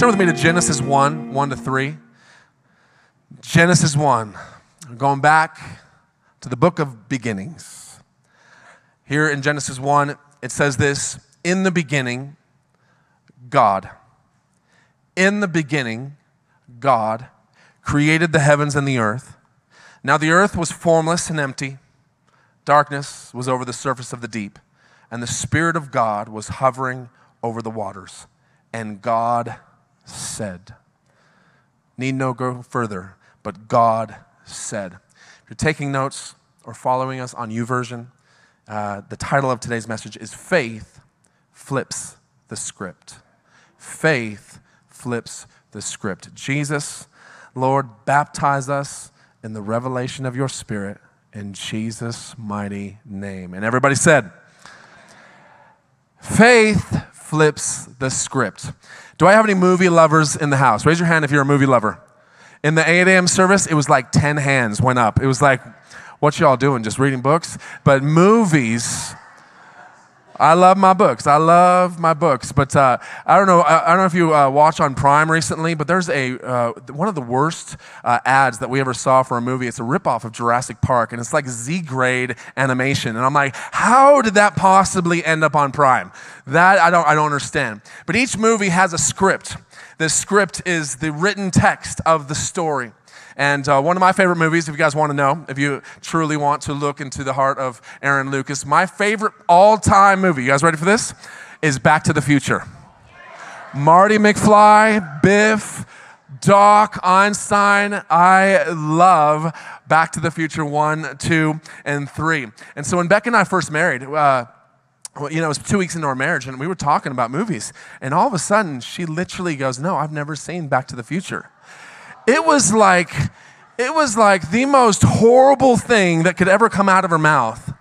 Turn with me to Genesis 1 1 to 3. Genesis 1. Going back to the book of beginnings. Here in Genesis 1, it says this In the beginning, God. In the beginning, God created the heavens and the earth. Now the earth was formless and empty. Darkness was over the surface of the deep, and the Spirit of God was hovering over the waters. And God said, Need no go further, but God said. If you're taking notes or following us on YouVersion, uh, the title of today's message is Faith Flips the Script. Faith flips the script. Jesus, Lord, baptize us in the revelation of your Spirit in Jesus' mighty name. And everybody said, Faith flips the script. Do I have any movie lovers in the house? Raise your hand if you're a movie lover. In the 8 a.m. service, it was like 10 hands went up. It was like, what y'all doing? Just reading books? But movies, I love my books. I love my books. But uh, I don't know. I, I, don't know if you uh, watched on Prime recently, but there's a uh, one of the worst uh, ads that we ever saw for a movie. It's a ripoff of Jurassic Park, and it's like Z grade animation. And I'm like, how did that possibly end up on Prime? That I don't. I don't understand. But each movie has a script. The script is the written text of the story. And uh, one of my favorite movies, if you guys want to know, if you truly want to look into the heart of Aaron Lucas, my favorite all time movie, you guys ready for this? Is Back to the Future. Marty McFly, Biff, Doc, Einstein. I love Back to the Future 1, 2, and 3. And so when Beck and I first married, uh, well, you know, it was two weeks into our marriage, and we were talking about movies. And all of a sudden, she literally goes, No, I've never seen Back to the Future. It was like, it was like the most horrible thing that could ever come out of her mouth.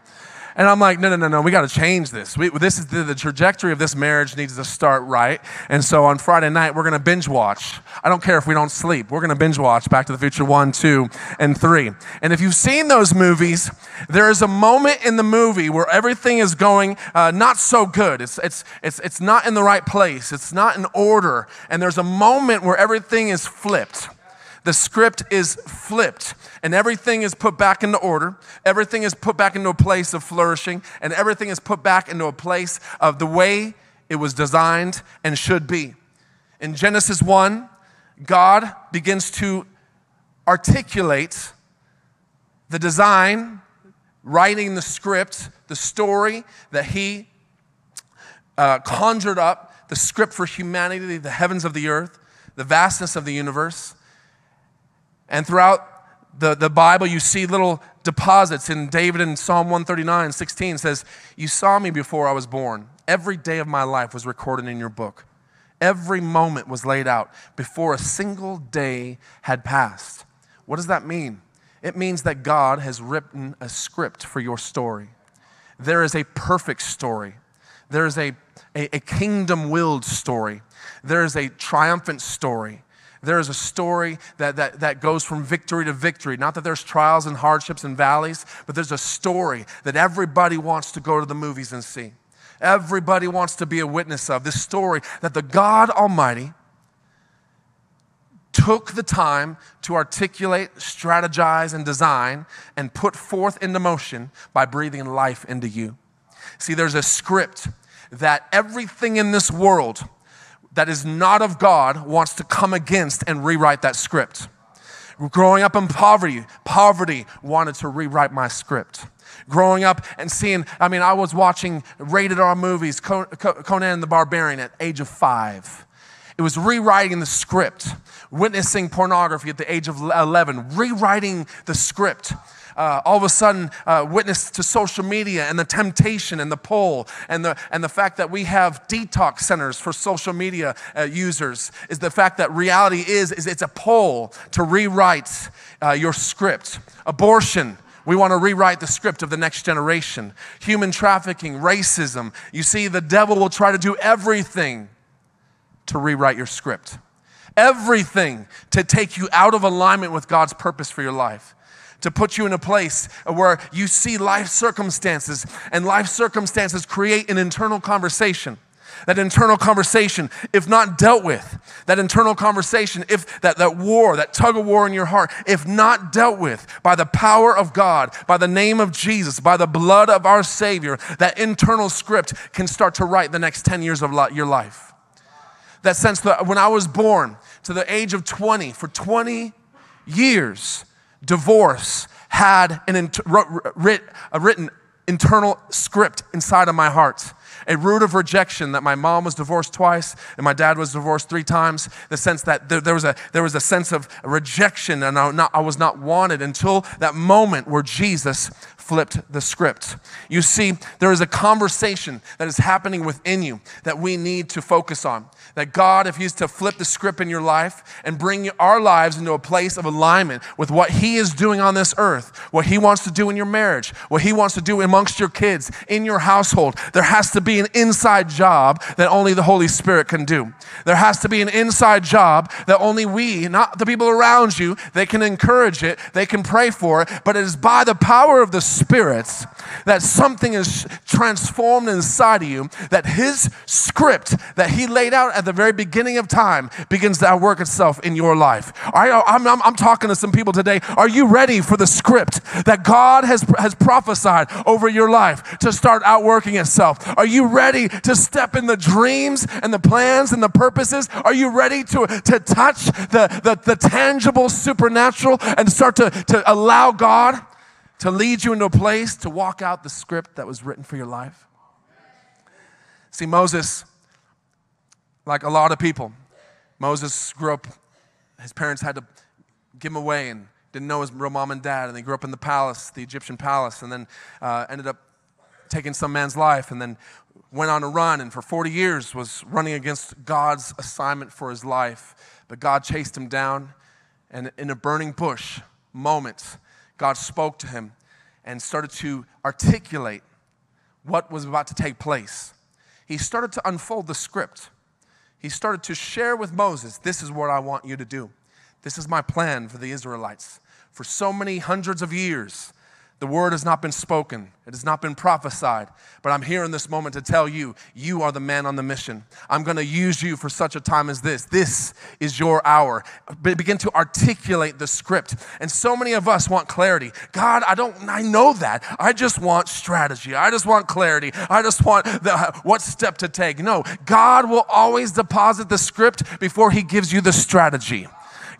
And I'm like, no, no, no, no, we got to change this. We, this is the, the, trajectory of this marriage needs to start right. And so on Friday night, we're going to binge watch. I don't care if we don't sleep. We're going to binge watch Back to the Future 1, 2, and 3. And if you've seen those movies, there is a moment in the movie where everything is going uh, not so good. It's, it's, it's, it's not in the right place, it's not in order. And there's a moment where everything is flipped the script is flipped and everything is put back into order. Everything is put back into a place of flourishing and everything is put back into a place of the way it was designed and should be. In Genesis 1, God begins to articulate the design, writing the script, the story that He uh, conjured up, the script for humanity, the heavens of the earth, the vastness of the universe. And throughout the, the Bible, you see little deposits. In David in Psalm 139, 16 says, You saw me before I was born. Every day of my life was recorded in your book. Every moment was laid out before a single day had passed. What does that mean? It means that God has written a script for your story. There is a perfect story. There is a, a, a kingdom willed story. There is a triumphant story. There is a story that, that, that goes from victory to victory. Not that there's trials and hardships and valleys, but there's a story that everybody wants to go to the movies and see. Everybody wants to be a witness of. This story that the God Almighty took the time to articulate, strategize, and design and put forth into motion by breathing life into you. See, there's a script that everything in this world that is not of God wants to come against and rewrite that script. Growing up in poverty, poverty wanted to rewrite my script. Growing up and seeing, I mean, I was watching rated R movies, Conan the Barbarian at age of five. It was rewriting the script, witnessing pornography at the age of 11, rewriting the script uh, all of a sudden uh, witness to social media and the temptation and the pull and the, and the fact that we have detox centers for social media uh, users is the fact that reality is, is it's a pull to rewrite uh, your script. Abortion. We want to rewrite the script of the next generation. Human trafficking, racism. You see, the devil will try to do everything to rewrite your script. Everything to take you out of alignment with God's purpose for your life to put you in a place where you see life circumstances, and life circumstances create an internal conversation. that internal conversation, if not dealt with, that internal conversation, if that, that war, that tug of war in your heart, if not dealt with by the power of God, by the name of Jesus, by the blood of our Savior, that internal script can start to write the next 10 years of your life. That sense that when I was born to the age of 20, for 20 years, divorce had an writ, a written internal script inside of my heart a root of rejection that my mom was divorced twice and my dad was divorced three times. The sense that there, there was, a, there was a sense of rejection and I, not, I was not wanted until that moment where Jesus flipped the script. You see, there is a conversation that is happening within you that we need to focus on. That God, if He's to flip the script in your life and bring our lives into a place of alignment with what He is doing on this earth, what He wants to do in your marriage, what He wants to do amongst your kids, in your household, there has to be an inside job that only the Holy Spirit can do. There has to be an inside job that only we, not the people around you, they can encourage it, they can pray for it, but it is by the power of the Spirit that something is transformed inside of you, that His script that He laid out at the very beginning of time begins to work itself in your life. I, I'm, I'm, I'm talking to some people today. Are you ready for the script that God has, has prophesied over your life to start outworking itself? Are you ready to step in the dreams and the plans and the purposes? Are you ready to, to touch the, the, the tangible supernatural and start to, to allow God to lead you into a place to walk out the script that was written for your life? See, Moses like a lot of people. Moses grew up, his parents had to give him away and didn't know his real mom and dad, and they grew up in the palace, the Egyptian palace, and then uh, ended up taking some man's life, and then went on a run, and for 40 years was running against God's assignment for his life. But God chased him down, and in a burning bush moment, God spoke to him and started to articulate what was about to take place. He started to unfold the script he started to share with Moses this is what I want you to do. This is my plan for the Israelites. For so many hundreds of years, the word has not been spoken, it has not been prophesied. But I'm here in this moment to tell you, you are the man on the mission. I'm going to use you for such a time as this. This is your hour. begin to articulate the script. And so many of us want clarity. God, I don't, I know that. I just want strategy. I just want clarity. I just want the, what step to take. No, God will always deposit the script before he gives you the strategy.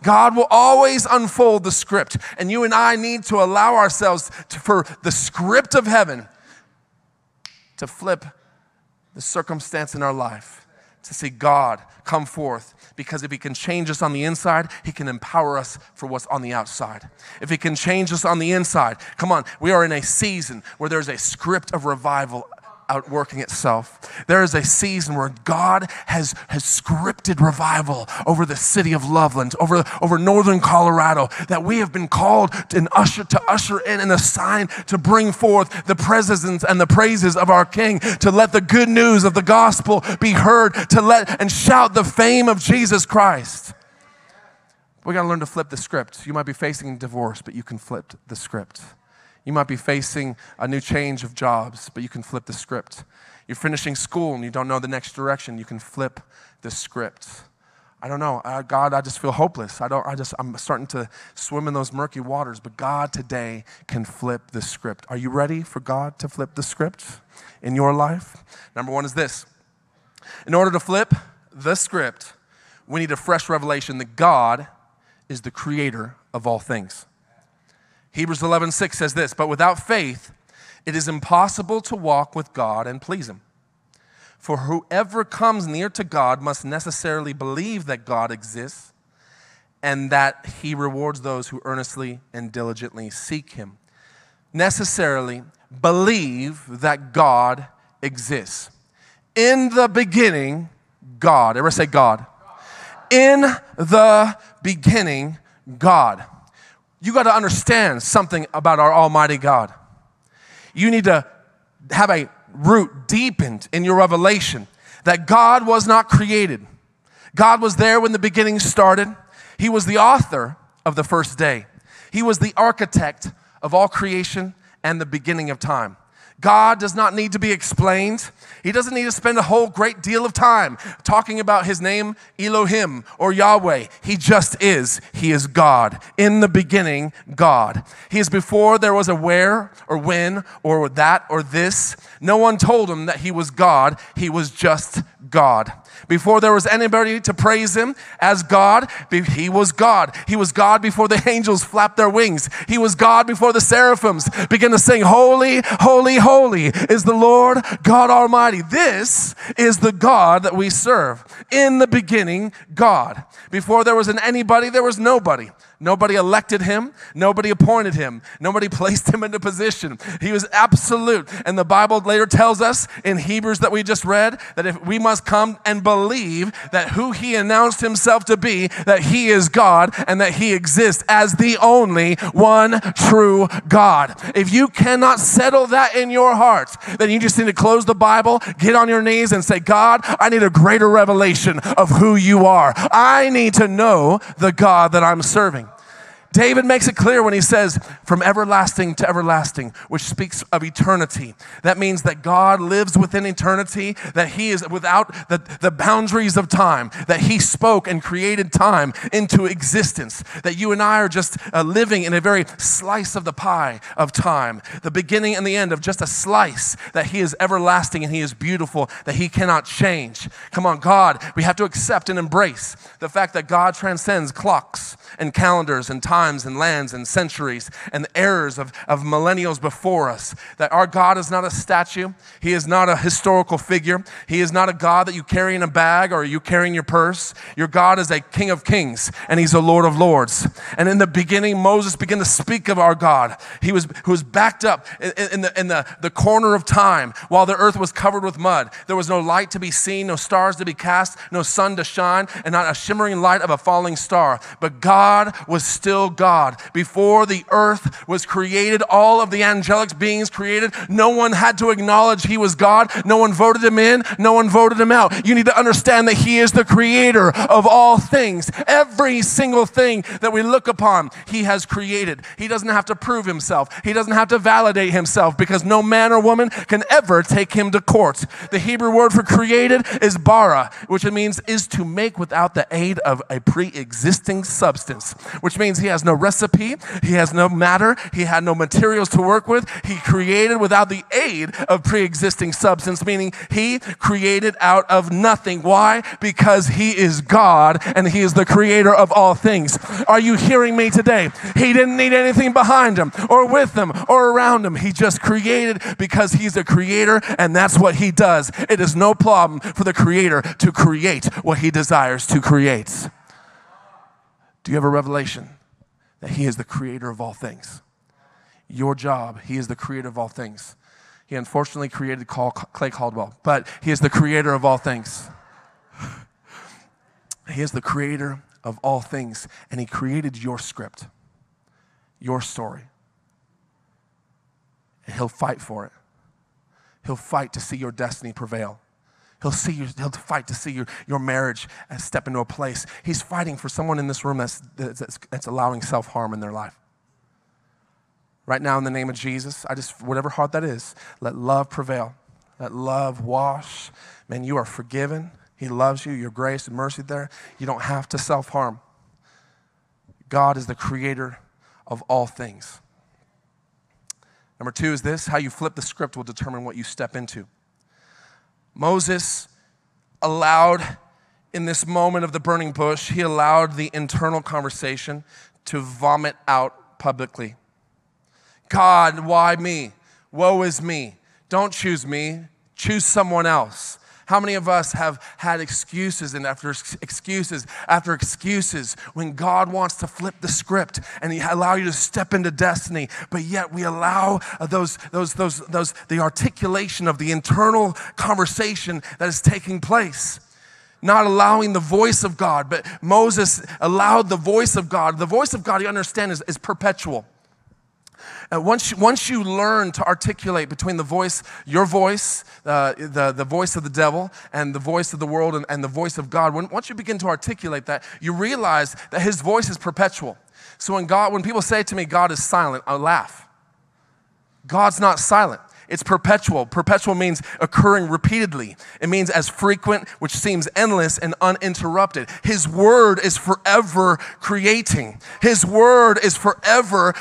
God will always unfold the script, and you and I need to allow ourselves to, for the script of heaven to flip the circumstance in our life, to see God come forth. Because if He can change us on the inside, He can empower us for what's on the outside. If He can change us on the inside, come on, we are in a season where there's a script of revival outworking itself. There is a season where God has, has scripted revival over the city of Loveland, over, over northern Colorado, that we have been called and usher, to usher in and assign to bring forth the presence and the praises of our King, to let the good news of the gospel be heard, to let and shout the fame of Jesus Christ. We got to learn to flip the script. You might be facing divorce, but you can flip the script. You might be facing a new change of jobs, but you can flip the script. You're finishing school and you don't know the next direction, you can flip the script. I don't know. Uh, God, I just feel hopeless. I don't, I just, I'm starting to swim in those murky waters, but God today can flip the script. Are you ready for God to flip the script in your life? Number one is this in order to flip the script, we need a fresh revelation that God is the creator of all things. Hebrews 11:6 says this, but without faith it is impossible to walk with God and please him. For whoever comes near to God must necessarily believe that God exists and that he rewards those who earnestly and diligently seek him. Necessarily believe that God exists. In the beginning, God. Ever say God? In the beginning, God you got to understand something about our Almighty God. You need to have a root deepened in your revelation that God was not created. God was there when the beginning started. He was the author of the first day. He was the architect of all creation and the beginning of time. God does not need to be explained. He doesn't need to spend a whole great deal of time talking about his name, Elohim or Yahweh. He just is. He is God. In the beginning, God. He is before there was a where or when or that or this. No one told him that he was God. He was just God. Before there was anybody to praise him as God, he was God. He was God before the angels flapped their wings. He was God before the seraphims began to sing, Holy, holy, holy is the Lord God Almighty. This is the God that we serve. In the beginning, God. Before there was an anybody, there was nobody. Nobody elected him. Nobody appointed him. Nobody placed him into position. He was absolute. And the Bible later tells us in Hebrews that we just read that if we must come and believe that who he announced himself to be, that he is God and that he exists as the only one true God. If you cannot settle that in your heart, then you just need to close the Bible, get on your knees, and say, God, I need a greater revelation of who you are. I need to know the God that I'm serving. David makes it clear when he says, from everlasting to everlasting, which speaks of eternity. That means that God lives within eternity, that he is without the, the boundaries of time, that he spoke and created time into existence, that you and I are just uh, living in a very slice of the pie of time, the beginning and the end of just a slice, that he is everlasting and he is beautiful, that he cannot change. Come on, God, we have to accept and embrace the fact that God transcends clocks and calendars and times and lands and centuries and the errors of, of millennials before us. That our God is not a statue, He is not a historical figure, He is not a God that you carry in a bag or you carry in your purse. Your God is a King of kings and He's a Lord of lords. And in the beginning, Moses began to speak of our God. He was, who was backed up in, in, the, in the, the corner of time while the earth was covered with mud. There was no light to be seen, no stars to be cast, no sun to shine, and not a shimmering light of a falling star. But God God was still God. Before the earth was created, all of the angelic beings created, no one had to acknowledge He was God. No one voted Him in, no one voted Him out. You need to understand that He is the creator of all things. Every single thing that we look upon, He has created. He doesn't have to prove Himself, He doesn't have to validate Himself because no man or woman can ever take Him to court. The Hebrew word for created is bara, which it means is to make without the aid of a pre existing substance which means he has no recipe, he has no matter, he had no materials to work with. He created without the aid of pre existing substance, meaning he created out of nothing. Why? Because he is God and he is the creator of all things. Are you hearing me today? He didn't need anything behind him or with him or around him. He just created because he's a creator and that's what he does. It is no problem for the creator to create what he desires to create. Do you have a revelation that He is the creator of all things? Your job, He is the creator of all things. He unfortunately created Clay Caldwell, but He is the creator of all things. He is the creator of all things, and He created your script, your story. And He'll fight for it. He'll fight to see your destiny prevail. He'll see you, he'll fight to see your, your marriage step into a place. He's fighting for someone in this room that's, that's, that's allowing self harm in their life. Right now, in the name of Jesus, I just, whatever heart that is, let love prevail. Let love wash. Man, you are forgiven. He loves you. Your grace and mercy there. You don't have to self harm. God is the creator of all things. Number two is this how you flip the script will determine what you step into. Moses allowed, in this moment of the burning bush, he allowed the internal conversation to vomit out publicly. God, why me? Woe is me. Don't choose me, choose someone else. How many of us have had excuses and after excuses after excuses when God wants to flip the script and He allow you to step into destiny, but yet we allow uh, those, those, those, those, the articulation of the internal conversation that is taking place not allowing the voice of God, but Moses allowed the voice of God. The voice of God, you understand, is, is perpetual. Uh, once, you, once you learn to articulate between the voice, your voice, uh, the, the voice of the devil, and the voice of the world and, and the voice of God, when, once you begin to articulate that, you realize that his voice is perpetual. So when God, when people say to me, God is silent, I laugh. God's not silent. It's perpetual. Perpetual means occurring repeatedly. It means as frequent, which seems endless and uninterrupted. His word is forever creating. His word is forever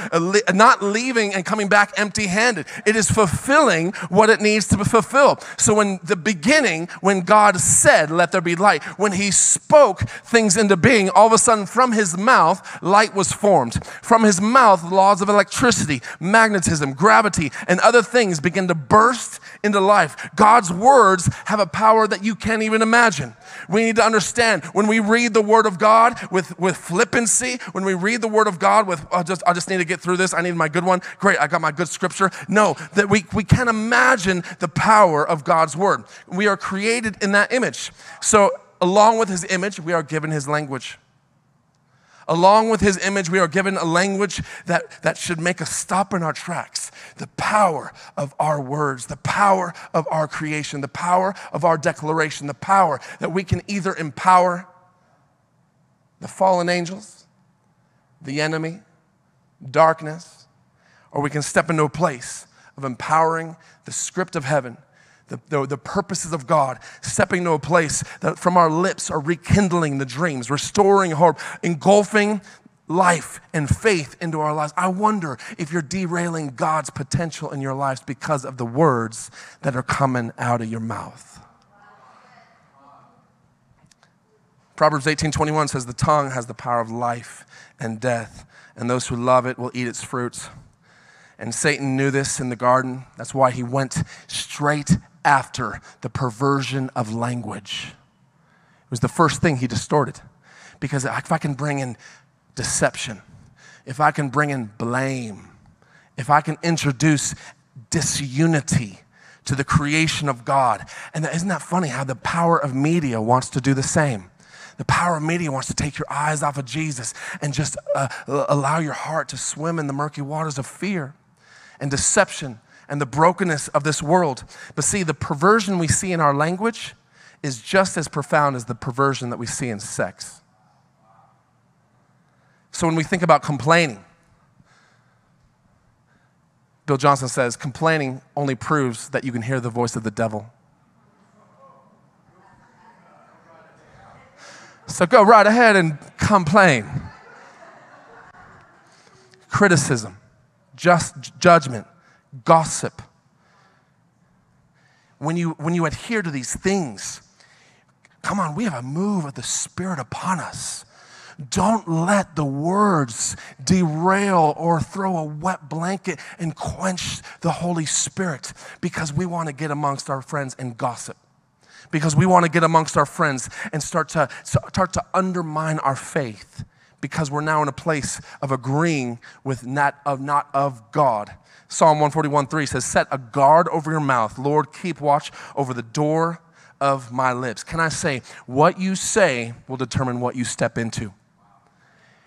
not leaving and coming back empty handed. It is fulfilling what it needs to fulfill. So, in the beginning, when God said, Let there be light, when He spoke things into being, all of a sudden from His mouth, light was formed. From His mouth, laws of electricity, magnetism, gravity, and other things began to burst into life. God's words have a power that you can't even imagine. We need to understand when we read the Word of God with, with flippancy, when we read the Word of God with, oh, just, I just need to get through this, I need my good one, great, I got my good scripture. No, that we, we can't imagine the power of God's Word. We are created in that image. So, along with His image, we are given His language. Along with his image, we are given a language that, that should make us stop in our tracks. The power of our words, the power of our creation, the power of our declaration, the power that we can either empower the fallen angels, the enemy, darkness, or we can step into a place of empowering the script of heaven the, the, the, purposes of God, stepping to a place that from our lips are rekindling the dreams, restoring hope, engulfing life and faith into our lives. I wonder if you're derailing God's potential in your lives because of the words that are coming out of your mouth. Proverbs 18:21 says the tongue has the power of life and death, and those who love it will eat its fruits. And Satan knew this in the garden. That's why he went straight after the perversion of language. It was the first thing he distorted. Because if I can bring in deception, if I can bring in blame, if I can introduce disunity to the creation of God, and isn't that funny how the power of media wants to do the same? The power of media wants to take your eyes off of Jesus and just uh, allow your heart to swim in the murky waters of fear and deception and the brokenness of this world. But see, the perversion we see in our language is just as profound as the perversion that we see in sex. So when we think about complaining, Bill Johnson says complaining only proves that you can hear the voice of the devil. So go right ahead and complain. Criticism, just judgment, gossip. When you, when you adhere to these things, come on, we have a move of the Spirit upon us. Don't let the words derail or throw a wet blanket and quench the Holy Spirit because we want to get amongst our friends and gossip. Because we want to get amongst our friends and start to, start to undermine our faith because we're now in a place of agreeing with not of, not of God Psalm 141 3 says, Set a guard over your mouth. Lord, keep watch over the door of my lips. Can I say, what you say will determine what you step into?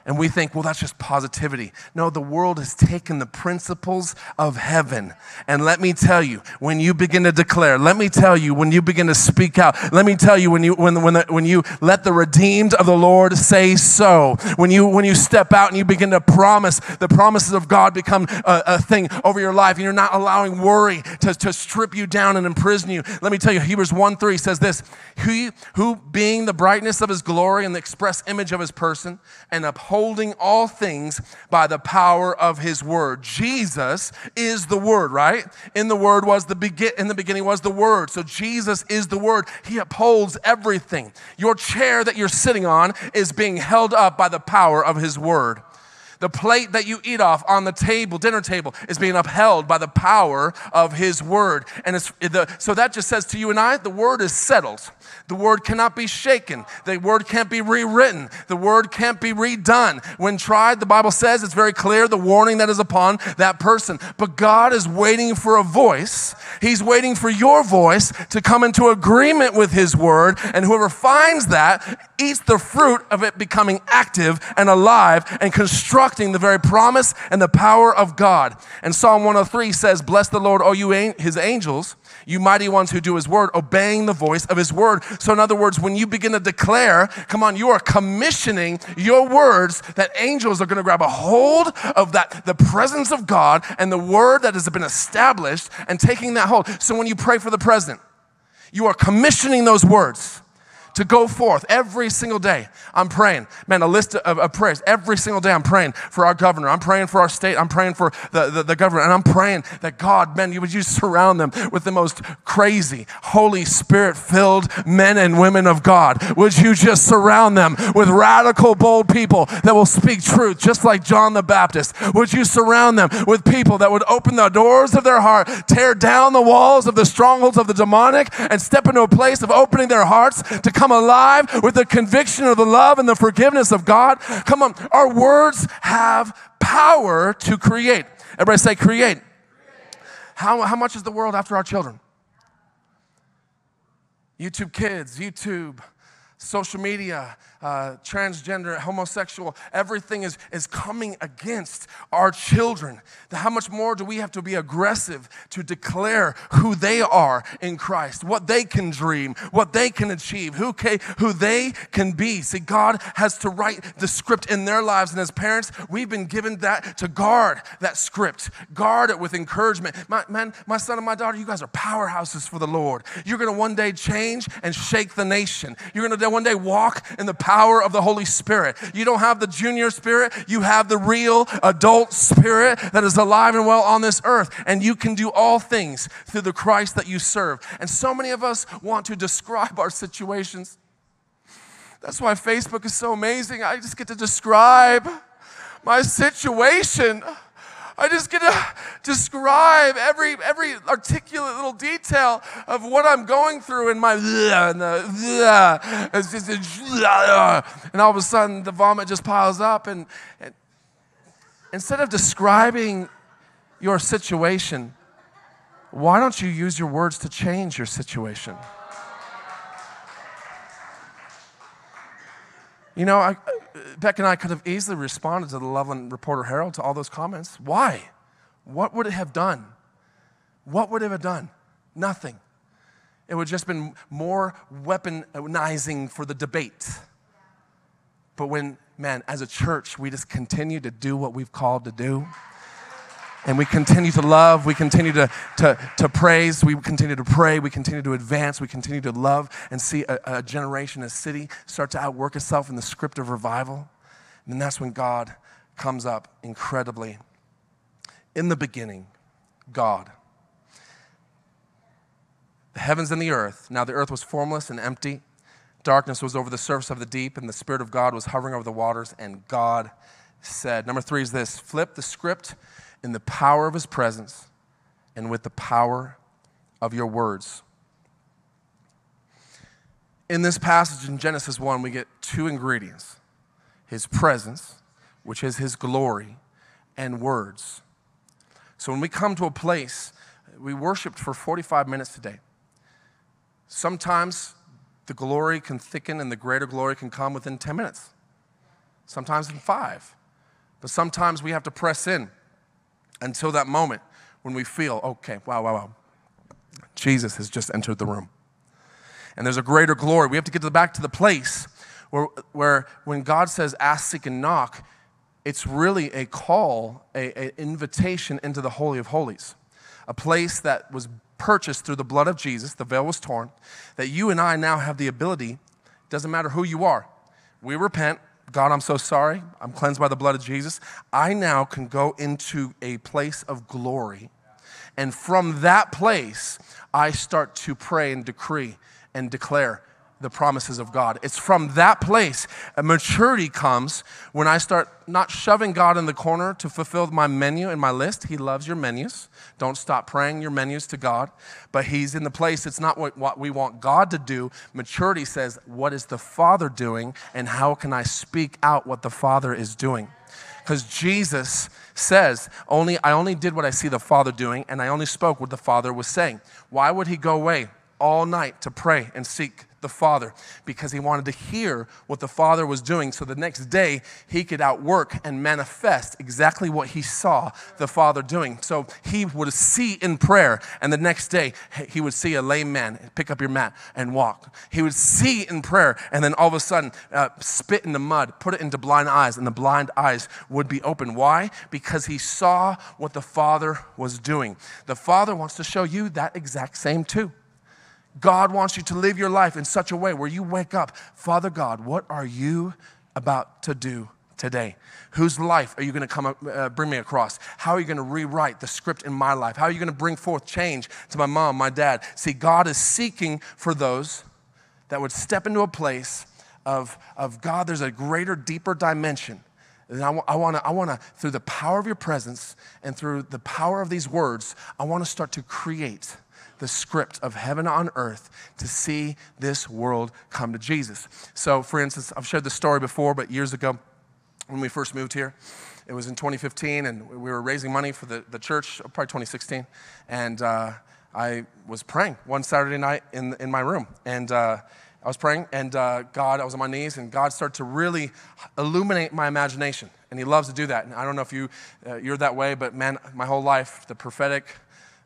And we think, well, that's just positivity. No, the world has taken the principles of heaven. And let me tell you, when you begin to declare, let me tell you, when you begin to speak out, let me tell you, when you, when, when, the, when you let the redeemed of the Lord say so, when you, when you step out and you begin to promise, the promises of God become a, a thing over your life, and you're not allowing worry to, to strip you down and imprison you. Let me tell you, Hebrews 1 3 says this He who, being the brightness of his glory and the express image of his person, and upholding upholding all things by the power of his word. Jesus is the word, right? In the word was the begin in the beginning was the word. So Jesus is the word. He upholds everything. Your chair that you're sitting on is being held up by the power of his word. The plate that you eat off on the table, dinner table, is being upheld by the power of His Word. And it's the, so that just says to you and I, the Word is settled. The Word cannot be shaken. The Word can't be rewritten. The Word can't be redone. When tried, the Bible says it's very clear the warning that is upon that person. But God is waiting for a voice. He's waiting for your voice to come into agreement with His Word. And whoever finds that eats the fruit of it becoming active and alive and constructing the very promise and the power of God. And Psalm 103 says, Bless the Lord, all you his angels you mighty ones who do his word, obeying the voice of his word. So, in other words, when you begin to declare, come on, you are commissioning your words that angels are going to grab a hold of that, the presence of God and the word that has been established and taking that hold. So, when you pray for the president, you are commissioning those words to go forth every single day. I'm praying, man, a list of, of, prayers. Every single day, I'm praying for our governor. I'm praying for our state. I'm praying for the, the, the government. And I'm praying that God, man, you would you surround them with the most crazy, Holy Spirit filled men and women of God. Would you just surround them with radical, bold people that will speak truth, just like John the Baptist? Would you surround them with people that would open the doors of their heart, tear down the walls of the strongholds of the demonic, and step into a place of opening their hearts to come alive with the conviction of the love and the forgiveness of God. Come on, our words have power to create. Everybody say, create. How, how much is the world after our children? YouTube kids, YouTube, social media, uh, transgender, homosexual, everything is, is coming against our children. How much more do we have to be aggressive to declare who they are in Christ, what they can dream, what they can achieve, who, can, who they can be? See, God has to write the script in their lives, and as parents, we've been given that to guard that script, guard it with encouragement. My, man, my son and my daughter, you guys are powerhouses for the Lord. You're gonna one day change and shake the nation. You're gonna one day walk in the power power of the Holy Spirit. You don't have the junior spirit, you have the real adult spirit that is alive and well on this earth. And you can do all things through the Christ that you serve. And so many of us want to describe our situations. That's why Facebook is so amazing. I just get to describe my situation. I just get to describe every every articulate little detail of what I'm going through in my and, the, it's just, and all of a sudden the vomit just piles up and, and instead of describing your situation, why don't you use your words to change your situation? You know, I, uh, Beck and I could have easily responded to the Loveland Reporter Herald to all those comments. Why? What would it have done? What would it have done? Nothing. It would have just been more weaponizing for the debate. But when, man, as a church, we just continue to do what we've called to do, and we continue to love, we continue to, to, to praise, we continue to pray, we continue to advance, we continue to love and see a, a generation, a city start to outwork itself in the script of revival. And that's when God comes up incredibly. In the beginning, God. The heavens and the earth. Now the earth was formless and empty. Darkness was over the surface of the deep, and the Spirit of God was hovering over the waters, and God said. Number three is this flip the script in the power of his presence and with the power of your words. In this passage in Genesis 1, we get two ingredients his presence, which is his glory, and words. So when we come to a place, we worshiped for 45 minutes today. Sometimes the glory can thicken and the greater glory can come within 10 minutes, sometimes in five. But sometimes we have to press in until that moment when we feel, okay, wow, wow, wow, Jesus has just entered the room. And there's a greater glory. We have to get to the, back to the place where, where when God says, ask, seek, and knock, it's really a call, an invitation into the Holy of Holies, a place that was purchased through the blood of Jesus, the veil was torn, that you and I now have the ability, doesn't matter who you are, we repent, God, I'm so sorry. I'm cleansed by the blood of Jesus. I now can go into a place of glory. And from that place, I start to pray and decree and declare the promises of God. It's from that place a maturity comes when I start not shoving God in the corner to fulfill my menu and my list. He loves your menus. Don't stop praying your menus to God. But He's in the place, it's not what, what we want God to do. Maturity says, What is the Father doing, and how can I speak out what the Father is doing? Because Jesus says, only, I only did what I see the Father doing, and I only spoke what the Father was saying. Why would He go away all night to pray and seek the Father because he wanted to hear what the Father was doing so the next day he could outwork and manifest exactly what he saw the Father doing. So he would see in prayer, and the next day he would see a lame man pick up your mat and walk. He would see in prayer, and then all of a sudden uh, spit in the mud, put it into blind eyes, and the blind eyes would be open. Why? Because he saw what the Father was doing. The Father wants to show you that exact same too. God wants you to live your life in such a way where you wake up, Father God, what are you about to do today? Whose life are you going to come uh, bring me across? How are you going to rewrite the script in my life? How are you going to bring forth change to my mom, my dad? See, God is seeking for those that would step into a place of, of God, there's a greater, deeper dimension. And I, I want to, I wanna, through the power of your presence and through the power of these words, I want to start to create the script of heaven on earth to see this world come to Jesus. So, for instance, I've shared this story before, but years ago when we first moved here, it was in 2015, and we were raising money for the, the church, probably 2016. And uh, I was praying one Saturday night in, in my room. And uh, I was praying, and uh, God, I was on my knees, and God started to really illuminate my imagination. And He loves to do that. And I don't know if you, uh, you're that way, but man, my whole life, the prophetic,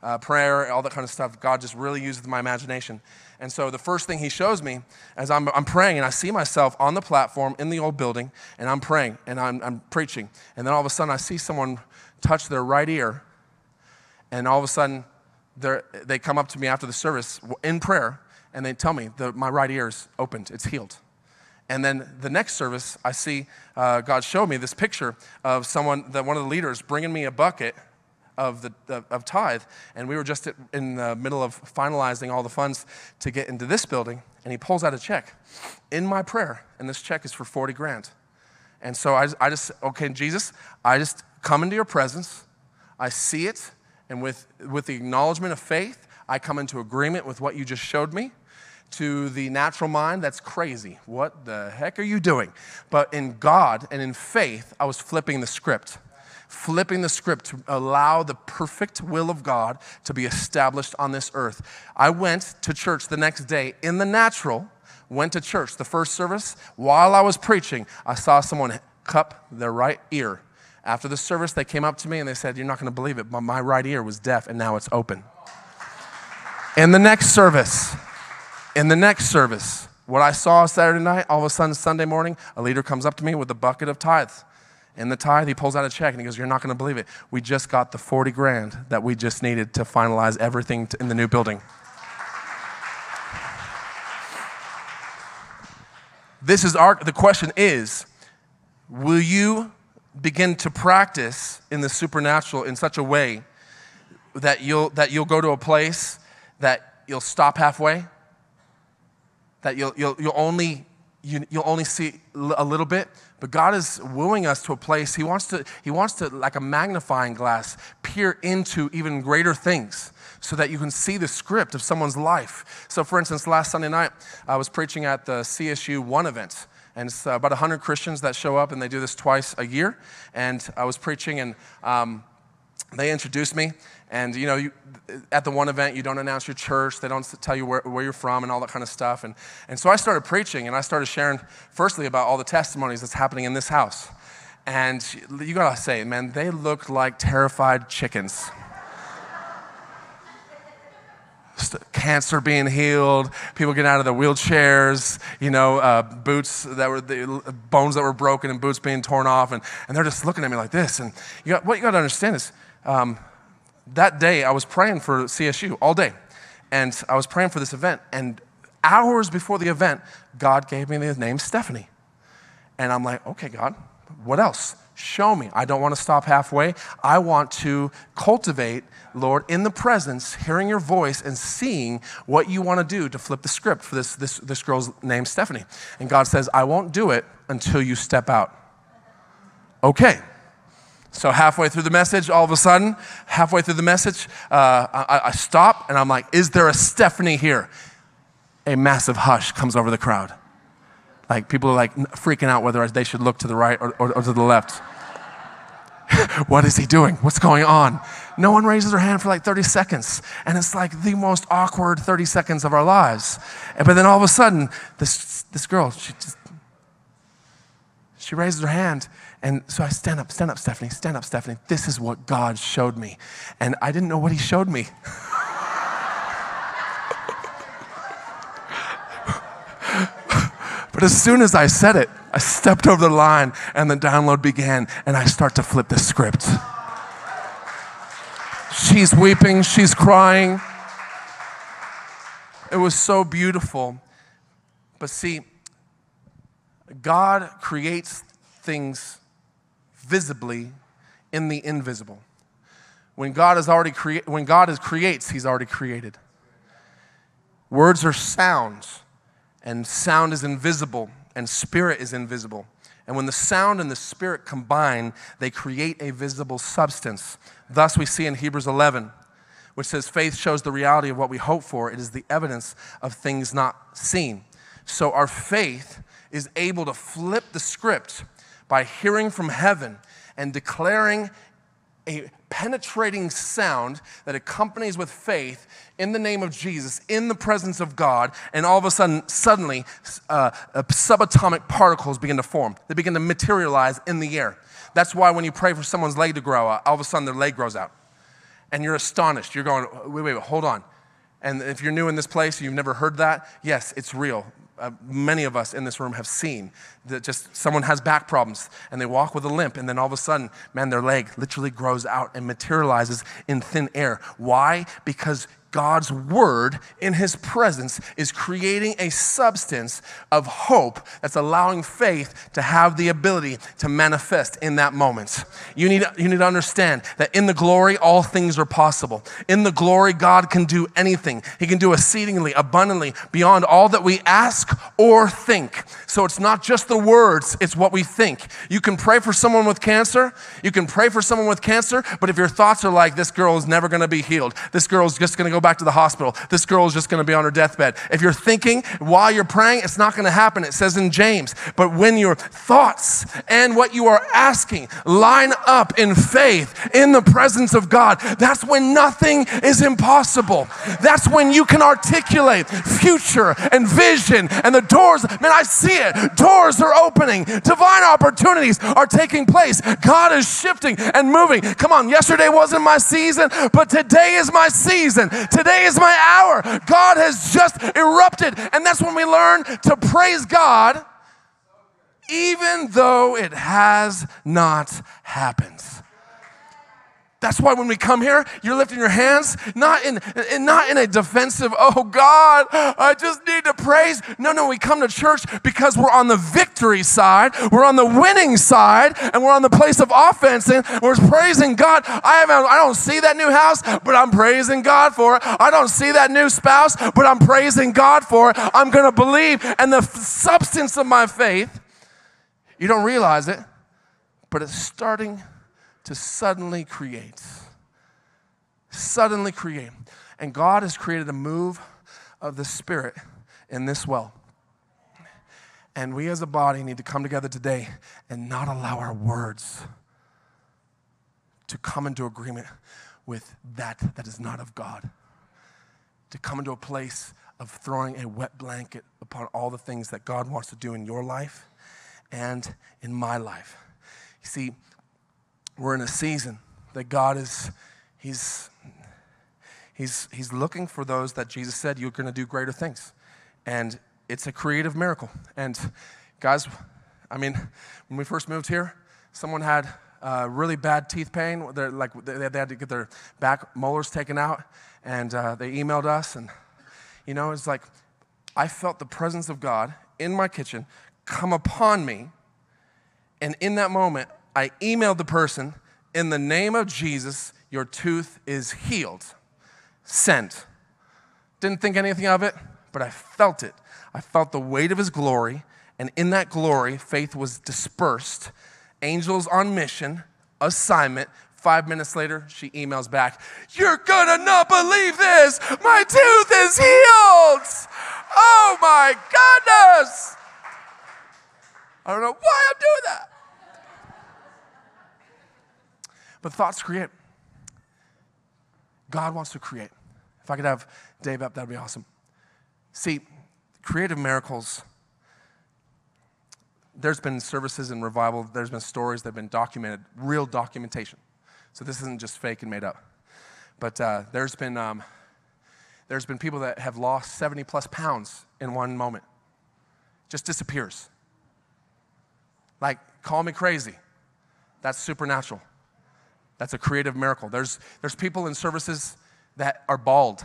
uh, prayer, all that kind of stuff. God just really uses my imagination. And so the first thing he shows me as I'm, I'm praying, and I see myself on the platform in the old building, and I'm praying and I'm, I'm preaching. And then all of a sudden, I see someone touch their right ear, and all of a sudden, they come up to me after the service in prayer, and they tell me that my right ear is opened, it's healed. And then the next service, I see uh, God show me this picture of someone, that one of the leaders bringing me a bucket of, the, of, tithe. And we were just in the middle of finalizing all the funds to get into this building. And he pulls out a check in my prayer. And this check is for 40 grand. And so I, I just, okay, Jesus, I just come into your presence. I see it. And with, with the acknowledgement of faith, I come into agreement with what you just showed me to the natural mind, that's crazy. What the heck are you doing? But in God and in faith, I was flipping the script flipping the script to allow the perfect will of God to be established on this earth. I went to church the next day in the natural, went to church. The first service, while I was preaching, I saw someone cup their right ear. After the service, they came up to me and they said, You're not going to believe it, but my right ear was deaf and now it's open. In the next service, in the next service, what I saw Saturday night, all of a sudden Sunday morning, a leader comes up to me with a bucket of tithes in the tithe, he pulls out a check and he goes, You're not going to believe it. We just got the 40 grand that we just needed to finalize everything in the new building. This is our, the question is, will you begin to practice in the supernatural in such a way that you'll, that you'll go to a place that you'll stop halfway? That you'll, you'll, you'll only you, will only see a little bit, but God is wooing us to a place. He wants to, he wants to, like a magnifying glass, peer into even greater things so that you can see the script of someone's life. So, for instance, last Sunday night, I was preaching at the CSU One event. And it's about 100 Christians that show up, and they do this twice a year. And I was preaching, and um, they introduced me. And you know, you, at the one event, you don't announce your church, they don't tell you where, where, you're from and all that kind of stuff. And, and so I started preaching and I started sharing, firstly, about all the testimonies that's happening in this house. And you gotta say, man, they look like terrified chickens. Cancer being healed, people getting out of their wheelchairs, you know, uh, boots that were, the bones that were broken and boots being torn off. And, and they're just looking at me like this. And you got, what you gotta understand is, um, that day I was praying for CSU all day. And I was praying for this event. And hours before the event, God gave me the name Stephanie. And I'm like, okay, God, what else? Show me. I don't want to stop halfway. I want to cultivate, Lord, in the presence, hearing your voice and seeing what you want to do to flip the script for this, this, this girl's name, Stephanie. And God says, I won't do it until you step out. Okay. So, halfway through the message, all of a sudden, halfway through the message, uh, I, I stop and I'm like, Is there a Stephanie here? A massive hush comes over the crowd. Like, people are like freaking out whether they should look to the right or, or, or to the left. what is he doing? What's going on? No one raises their hand for like 30 seconds. And it's like the most awkward 30 seconds of our lives. But then all of a sudden, this, this girl, she just, she raises her hand. And so I stand up, stand up, Stephanie, stand up, Stephanie. This is what God showed me. And I didn't know what he showed me. but as soon as I said it, I stepped over the line and the download began, and I start to flip the script. She's weeping, she's crying. It was so beautiful. But see, God creates things visibly in the invisible. When God is already crea- when God is creates, He's already created. Words are sounds, and sound is invisible and spirit is invisible. And when the sound and the spirit combine, they create a visible substance. Thus, we see in Hebrews 11, which says, Faith shows the reality of what we hope for, it is the evidence of things not seen. So, our faith is able to flip the script by hearing from heaven and declaring a penetrating sound that accompanies with faith in the name of Jesus, in the presence of God, and all of a sudden, suddenly, uh, uh, subatomic particles begin to form. They begin to materialize in the air. That's why when you pray for someone's leg to grow out, all of a sudden their leg grows out. And you're astonished. You're going, wait, wait, wait, hold on. And if you're new in this place, you've never heard that, yes, it's real uh, many of us in this room have seen that just someone has back problems and they walk with a limp and then all of a sudden man their leg literally grows out and materializes in thin air. Why? Because God's word in his presence is creating a substance of hope that's allowing faith to have the ability to manifest in that moment. You need, you need to understand that in the glory, all things are possible. In the glory, God can do anything. He can do exceedingly, abundantly, beyond all that we ask or think. So it's not just the words, it's what we think. You can pray for someone with cancer, you can pray for someone with cancer, but if your thoughts are like, this girl is never gonna be healed, this girl is just gonna go back to the hospital. This girl is just going to be on her deathbed. If you're thinking while you're praying, it's not going to happen. It says in James. But when your thoughts and what you are asking line up in faith in the presence of God, that's when nothing is impossible. That's when you can articulate future and vision and the doors. Man, I see it. Doors are opening. Divine opportunities are taking place. God is shifting and moving. Come on, yesterday wasn't my season, but today is my season. Today is my hour. God has just erupted. And that's when we learn to praise God, even though it has not happened. That's why when we come here, you're lifting your hands, not in, not in a defensive, oh God, I just need to praise. No, no, we come to church because we're on the victory side, we're on the winning side, and we're on the place of offense, and we're praising God. I haven't, I don't see that new house, but I'm praising God for it. I don't see that new spouse, but I'm praising God for it. I'm gonna believe, and the substance of my faith, you don't realize it, but it's starting to suddenly create. Suddenly create. And God has created a move of the Spirit in this well. And we as a body need to come together today and not allow our words to come into agreement with that that is not of God. To come into a place of throwing a wet blanket upon all the things that God wants to do in your life and in my life. You see, we're in a season that God is, He's, He's, He's looking for those that Jesus said, You're going to do greater things. And it's a creative miracle. And guys, I mean, when we first moved here, someone had uh, really bad teeth pain. They're like they had to get their back molars taken out, and uh, they emailed us, and you know, it's like I felt the presence of God in my kitchen come upon me, and in that moment, I emailed the person, in the name of Jesus, your tooth is healed. Sent. Didn't think anything of it, but I felt it. I felt the weight of his glory, and in that glory, faith was dispersed. Angels on mission, assignment. Five minutes later, she emails back, You're gonna not believe this! My tooth is healed! Oh my goodness! I don't know why I'm doing that. But thoughts create. God wants to create. If I could have Dave up, that'd be awesome. See, creative miracles, there's been services and revival, there's been stories that have been documented, real documentation. So this isn't just fake and made up. But uh, there's, been, um, there's been people that have lost 70 plus pounds in one moment. Just disappears. Like, call me crazy. That's supernatural. That's a creative miracle. There's, there's people in services that are bald,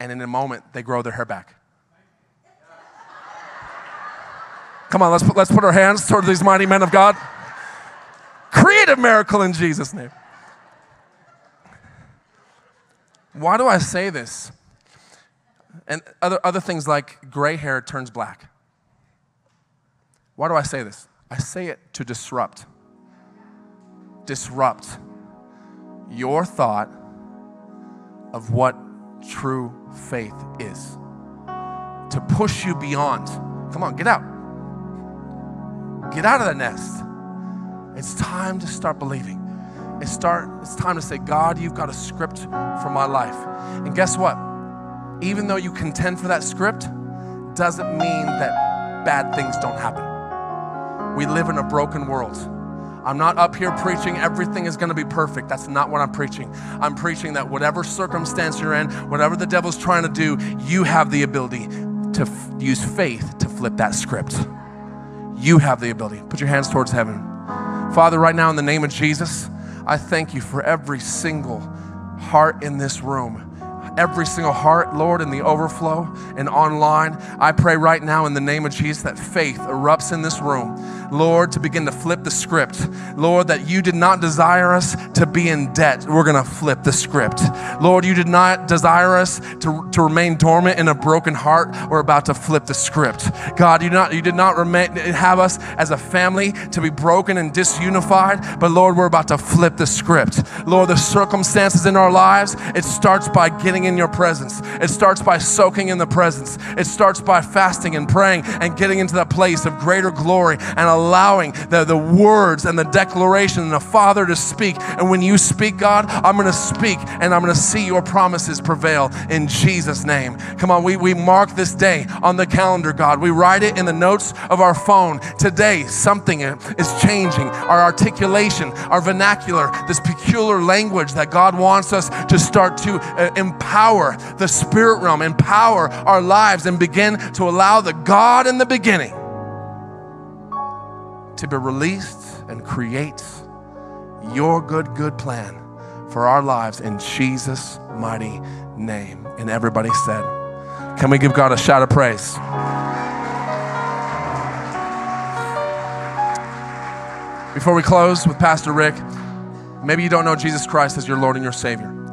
and in a moment, they grow their hair back. Come on, let's put, let's put our hands toward these mighty men of God. Creative miracle in Jesus' name. Why do I say this? And other, other things like gray hair turns black. Why do I say this? I say it to disrupt. Disrupt your thought of what true faith is. To push you beyond. Come on, get out. Get out of the nest. It's time to start believing. It's, start, it's time to say, God, you've got a script for my life. And guess what? Even though you contend for that script, doesn't mean that bad things don't happen. We live in a broken world. I'm not up here preaching everything is going to be perfect. That's not what I'm preaching. I'm preaching that whatever circumstance you're in, whatever the devil's trying to do, you have the ability to f- use faith to flip that script. You have the ability. Put your hands towards heaven. Father, right now in the name of Jesus, I thank you for every single heart in this room every single heart, Lord, in the overflow and online. I pray right now in the name of Jesus that faith erupts in this room, Lord, to begin to flip the script. Lord, that you did not desire us to be in debt. We're going to flip the script. Lord, you did not desire us to, to remain dormant in a broken heart. We're about to flip the script. God, you, not, you did not remain, have us as a family to be broken and disunified, but Lord, we're about to flip the script. Lord, the circumstances in our lives, it starts by getting in your presence. It starts by soaking in the presence. It starts by fasting and praying and getting into that place of greater glory and allowing the, the words and the declaration and the Father to speak. And when you speak, God, I'm going to speak and I'm going to see your promises prevail in Jesus' name. Come on, we, we mark this day on the calendar, God. We write it in the notes of our phone. Today, something is changing. Our articulation, our vernacular, this peculiar language that God wants us to start to uh, empower empower the spirit realm, empower our lives, and begin to allow the God in the beginning to be released and create your good, good plan for our lives in Jesus' mighty name. And everybody said, Can we give God a shout of praise? Before we close with Pastor Rick, maybe you don't know Jesus Christ as your Lord and your Savior.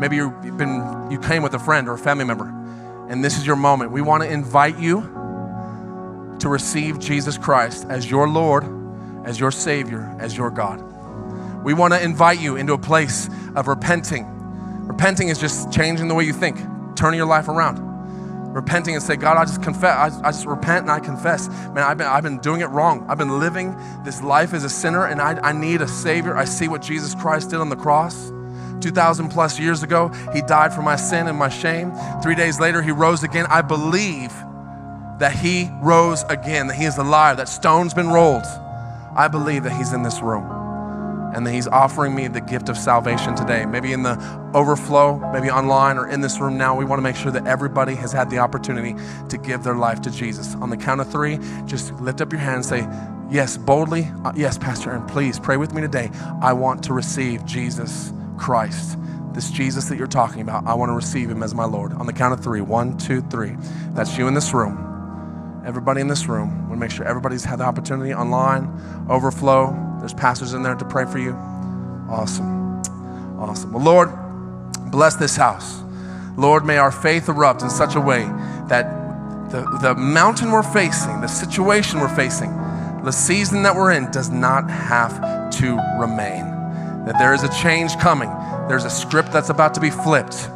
Maybe you've been, you came with a friend or a family member, and this is your moment. We want to invite you to receive Jesus Christ as your Lord, as your Savior, as your God. We want to invite you into a place of repenting. Repenting is just changing the way you think, turning your life around. Repenting and say, God, I just confess. I, I just repent and I confess. Man, I've been, I've been doing it wrong. I've been living this life as a sinner and I, I need a Savior. I see what Jesus Christ did on the cross. 2,000 plus years ago, He died for my sin and my shame. Three days later, He rose again. I believe that He rose again, that He is alive, that stone's been rolled. I believe that He's in this room and that He's offering me the gift of salvation today. Maybe in the overflow, maybe online or in this room now. We want to make sure that everybody has had the opportunity to give their life to Jesus. On the count of three, just lift up your hand and say, Yes, boldly. Uh, yes, Pastor, and please pray with me today. I want to receive Jesus Christ, this Jesus that you're talking about, I want to receive him as my Lord. On the count of three one, two, three. That's you in this room. Everybody in this room. We want to make sure everybody's had the opportunity online, overflow. There's pastors in there to pray for you. Awesome. Awesome. Well, Lord, bless this house. Lord, may our faith erupt in such a way that the, the mountain we're facing, the situation we're facing, the season that we're in does not have to remain that there is a change coming. There's a script that's about to be flipped.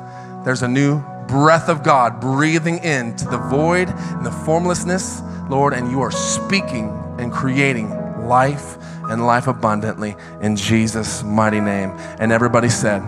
There's a new breath of God breathing into the void and the formlessness, Lord, and you are speaking and creating life and life abundantly in Jesus' mighty name. And everybody said,